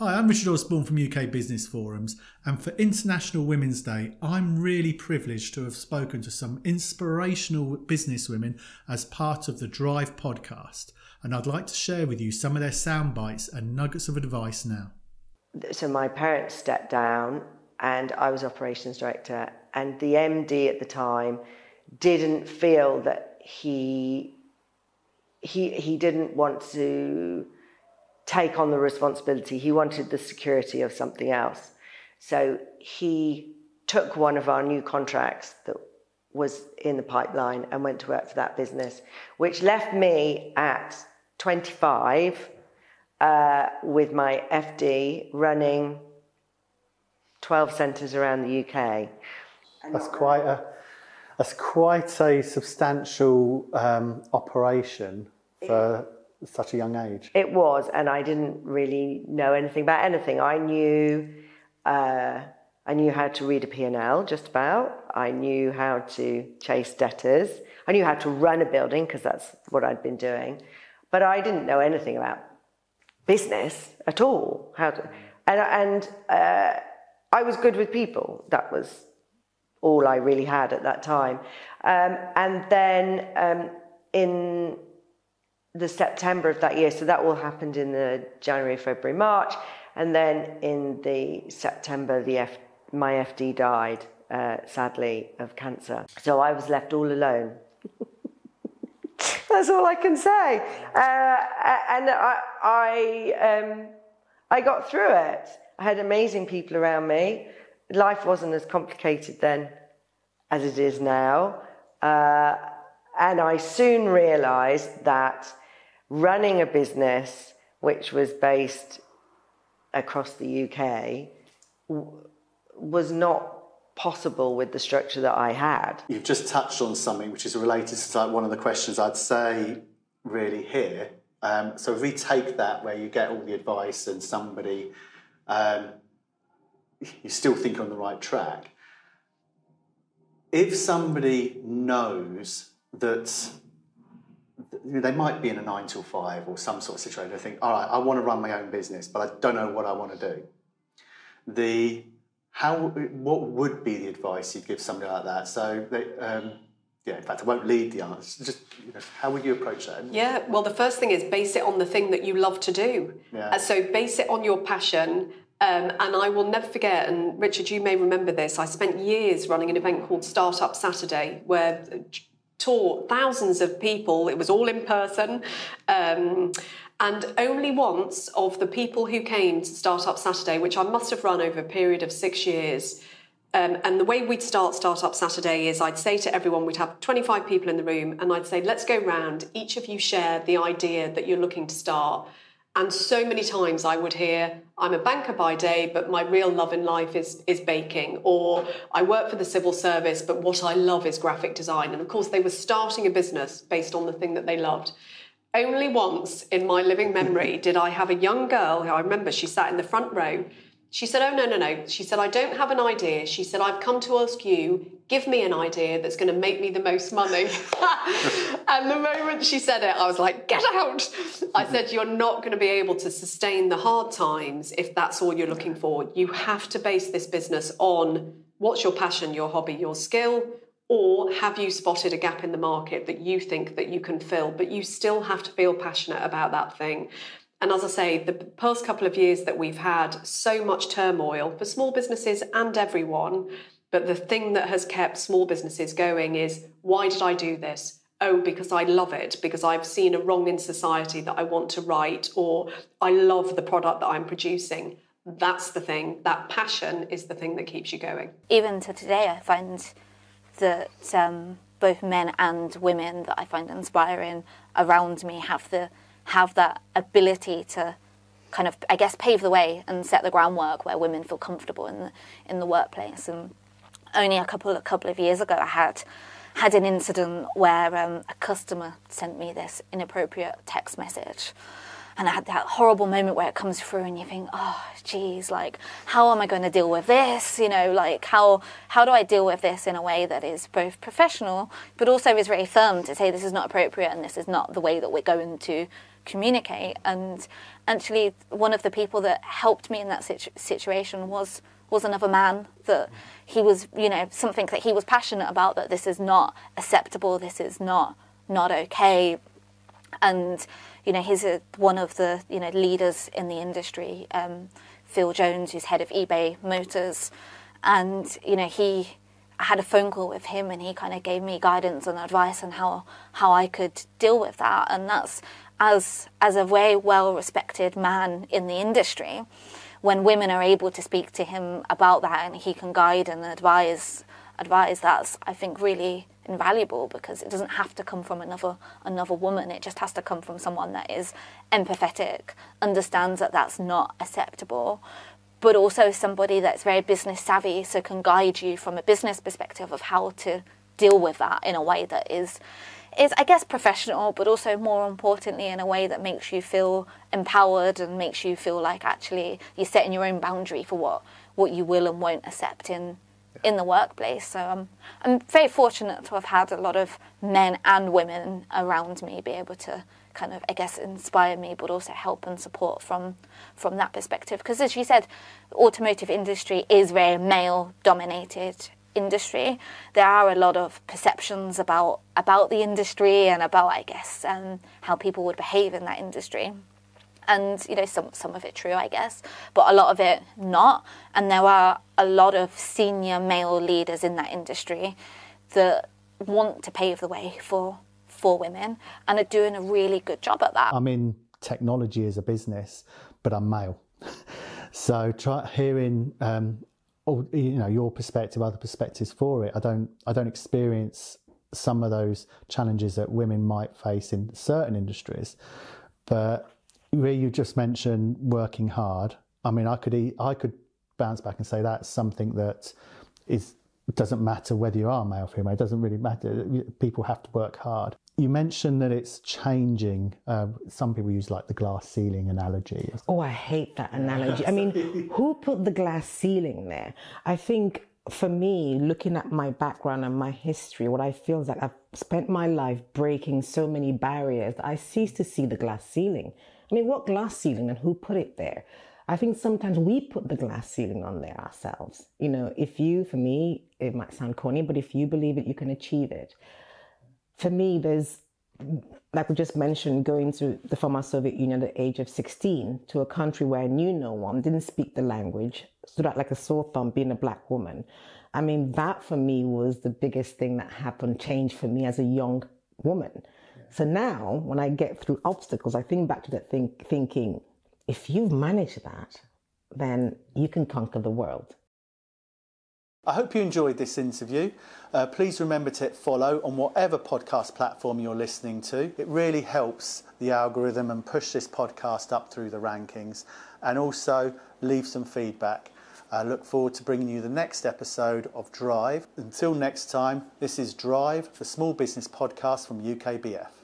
Hi, I'm Richard Osborne from UK Business Forums, and for International Women's Day, I'm really privileged to have spoken to some inspirational businesswomen as part of the Drive podcast, and I'd like to share with you some of their sound bites and nuggets of advice now. So, my parents stepped down, and I was operations director, and the MD at the time didn't feel that he he he didn't want to take on the responsibility. He wanted the security of something else. So he took one of our new contracts that was in the pipeline and went to work for that business, which left me at 25 uh, with my FD running 12 centres around the UK. That's quite a that's quite a substantial um, operation for such a young age? It was, and I didn't really know anything about anything. I knew, uh, I knew how to read a P&L, just about. I knew how to chase debtors. I knew how to run a building because that's what I'd been doing, but I didn't know anything about business at all. How to, and and uh, I was good with people. That was all I really had at that time. Um, and then um, in the September of that year. So that all happened in the January, February, March, and then in the September, the F, my FD died uh, sadly of cancer. So I was left all alone. That's all I can say. Uh, and I, I, um, I got through it. I had amazing people around me. Life wasn't as complicated then as it is now. Uh, and I soon realized that running a business which was based across the UK was not possible with the structure that I had. You've just touched on something which is related to like one of the questions I'd say really here. Um, so if take that where you get all the advice and somebody, um, you still think on the right track. If somebody knows that they might be in a nine till five or some sort of situation. They think, all right, I want to run my own business, but I don't know what I want to do. The how what would be the advice you'd give somebody like that? So they, um, yeah, in fact, I won't lead the answer. Just you know, how would you approach that? Yeah, well, the first thing is base it on the thing that you love to do. Yeah. Uh, so base it on your passion. Um, and I will never forget, and Richard, you may remember this. I spent years running an event called Startup Saturday, where taught thousands of people. It was all in person. Um, and only once of the people who came to Startup Saturday, which I must have run over a period of six years, um, and the way we'd start Startup Saturday is I'd say to everyone, we'd have 25 people in the room, and I'd say, let's go round. Each of you share the idea that you're looking to start. And so many times I would hear, I'm a banker by day, but my real love in life is, is baking. Or I work for the civil service, but what I love is graphic design. And of course, they were starting a business based on the thing that they loved. Only once in my living memory did I have a young girl who I remember she sat in the front row she said, Oh, no, no, no. She said, I don't have an idea. She said, I've come to ask you, give me an idea that's going to make me the most money. and the moment she said it, I was like, Get out. I said, You're not going to be able to sustain the hard times if that's all you're looking for. You have to base this business on what's your passion, your hobby, your skill. Or have you spotted a gap in the market that you think that you can fill, but you still have to feel passionate about that thing? And as I say, the past couple of years that we've had so much turmoil for small businesses and everyone, but the thing that has kept small businesses going is why did I do this? Oh, because I love it, because I've seen a wrong in society that I want to right, or I love the product that I'm producing. That's the thing. That passion is the thing that keeps you going. Even to today, I find that um, both men and women that I find inspiring around me have the have that ability to kind of, I guess, pave the way and set the groundwork where women feel comfortable in the, in the workplace. And only a couple a couple of years ago, I had had an incident where um, a customer sent me this inappropriate text message. And I had that horrible moment where it comes through, and you think, "Oh, geez, like, how am I going to deal with this? You know, like, how how do I deal with this in a way that is both professional, but also is very firm to say this is not appropriate and this is not the way that we're going to communicate. And actually, one of the people that helped me in that situ- situation was was another man that he was, you know, something that he was passionate about. That this is not acceptable. This is not not okay. And you know, he's a, one of the you know leaders in the industry. Um, Phil Jones, who's head of eBay Motors, and you know he I had a phone call with him and he kind of gave me guidance and advice on how how I could deal with that and that's as as a very well respected man in the industry when women are able to speak to him about that and he can guide and advise advise that's I think really invaluable because it doesn't have to come from another another woman. It just has to come from someone that is empathetic understands that that's not acceptable but also somebody that's very business savvy, so can guide you from a business perspective of how to deal with that in a way that is is I guess professional, but also more importantly in a way that makes you feel empowered and makes you feel like actually you're setting your own boundary for what what you will and won't accept in in the workplace. So I'm I'm very fortunate to have had a lot of men and women around me be able to kind of I guess inspire me, but also help and support from from that perspective. Because as you said, the automotive industry is very male dominated industry. There are a lot of perceptions about about the industry and about I guess um, how people would behave in that industry. And you know some some of it true, I guess, but a lot of it not. And there are a lot of senior male leaders in that industry that want to pave the way for for women and are doing a really good job at that. I'm in technology as a business, but I'm male. so try hearing um, you know your perspective, other perspectives for it. I don't I don't experience some of those challenges that women might face in certain industries, but where you just mentioned working hard. I mean, I could I could bounce back and say that's something that is doesn't matter whether you are male or female. It doesn't really matter. People have to work hard. You mentioned that it's changing. Uh, some people use like the glass ceiling analogy. Oh, I hate that analogy. I mean, who put the glass ceiling there? I think for me, looking at my background and my history, what I feel is that I've spent my life breaking so many barriers that I cease to see the glass ceiling. I mean, what glass ceiling and who put it there? I think sometimes we put the glass ceiling on there ourselves. You know, if you, for me, it might sound corny, but if you believe it, you can achieve it for me, there's, like we just mentioned, going to the former Soviet Union at the age of 16 to a country where I knew no one, didn't speak the language, stood out like a sore thumb being a black woman. I mean, that for me was the biggest thing that happened, changed for me as a young woman. So now, when I get through obstacles, I think back to that think, thinking, if you've managed that, then you can conquer the world. I hope you enjoyed this interview. Uh, please remember to hit follow on whatever podcast platform you're listening to. It really helps the algorithm and push this podcast up through the rankings. And also leave some feedback. I look forward to bringing you the next episode of Drive. Until next time, this is Drive, the small business podcast from UKBF.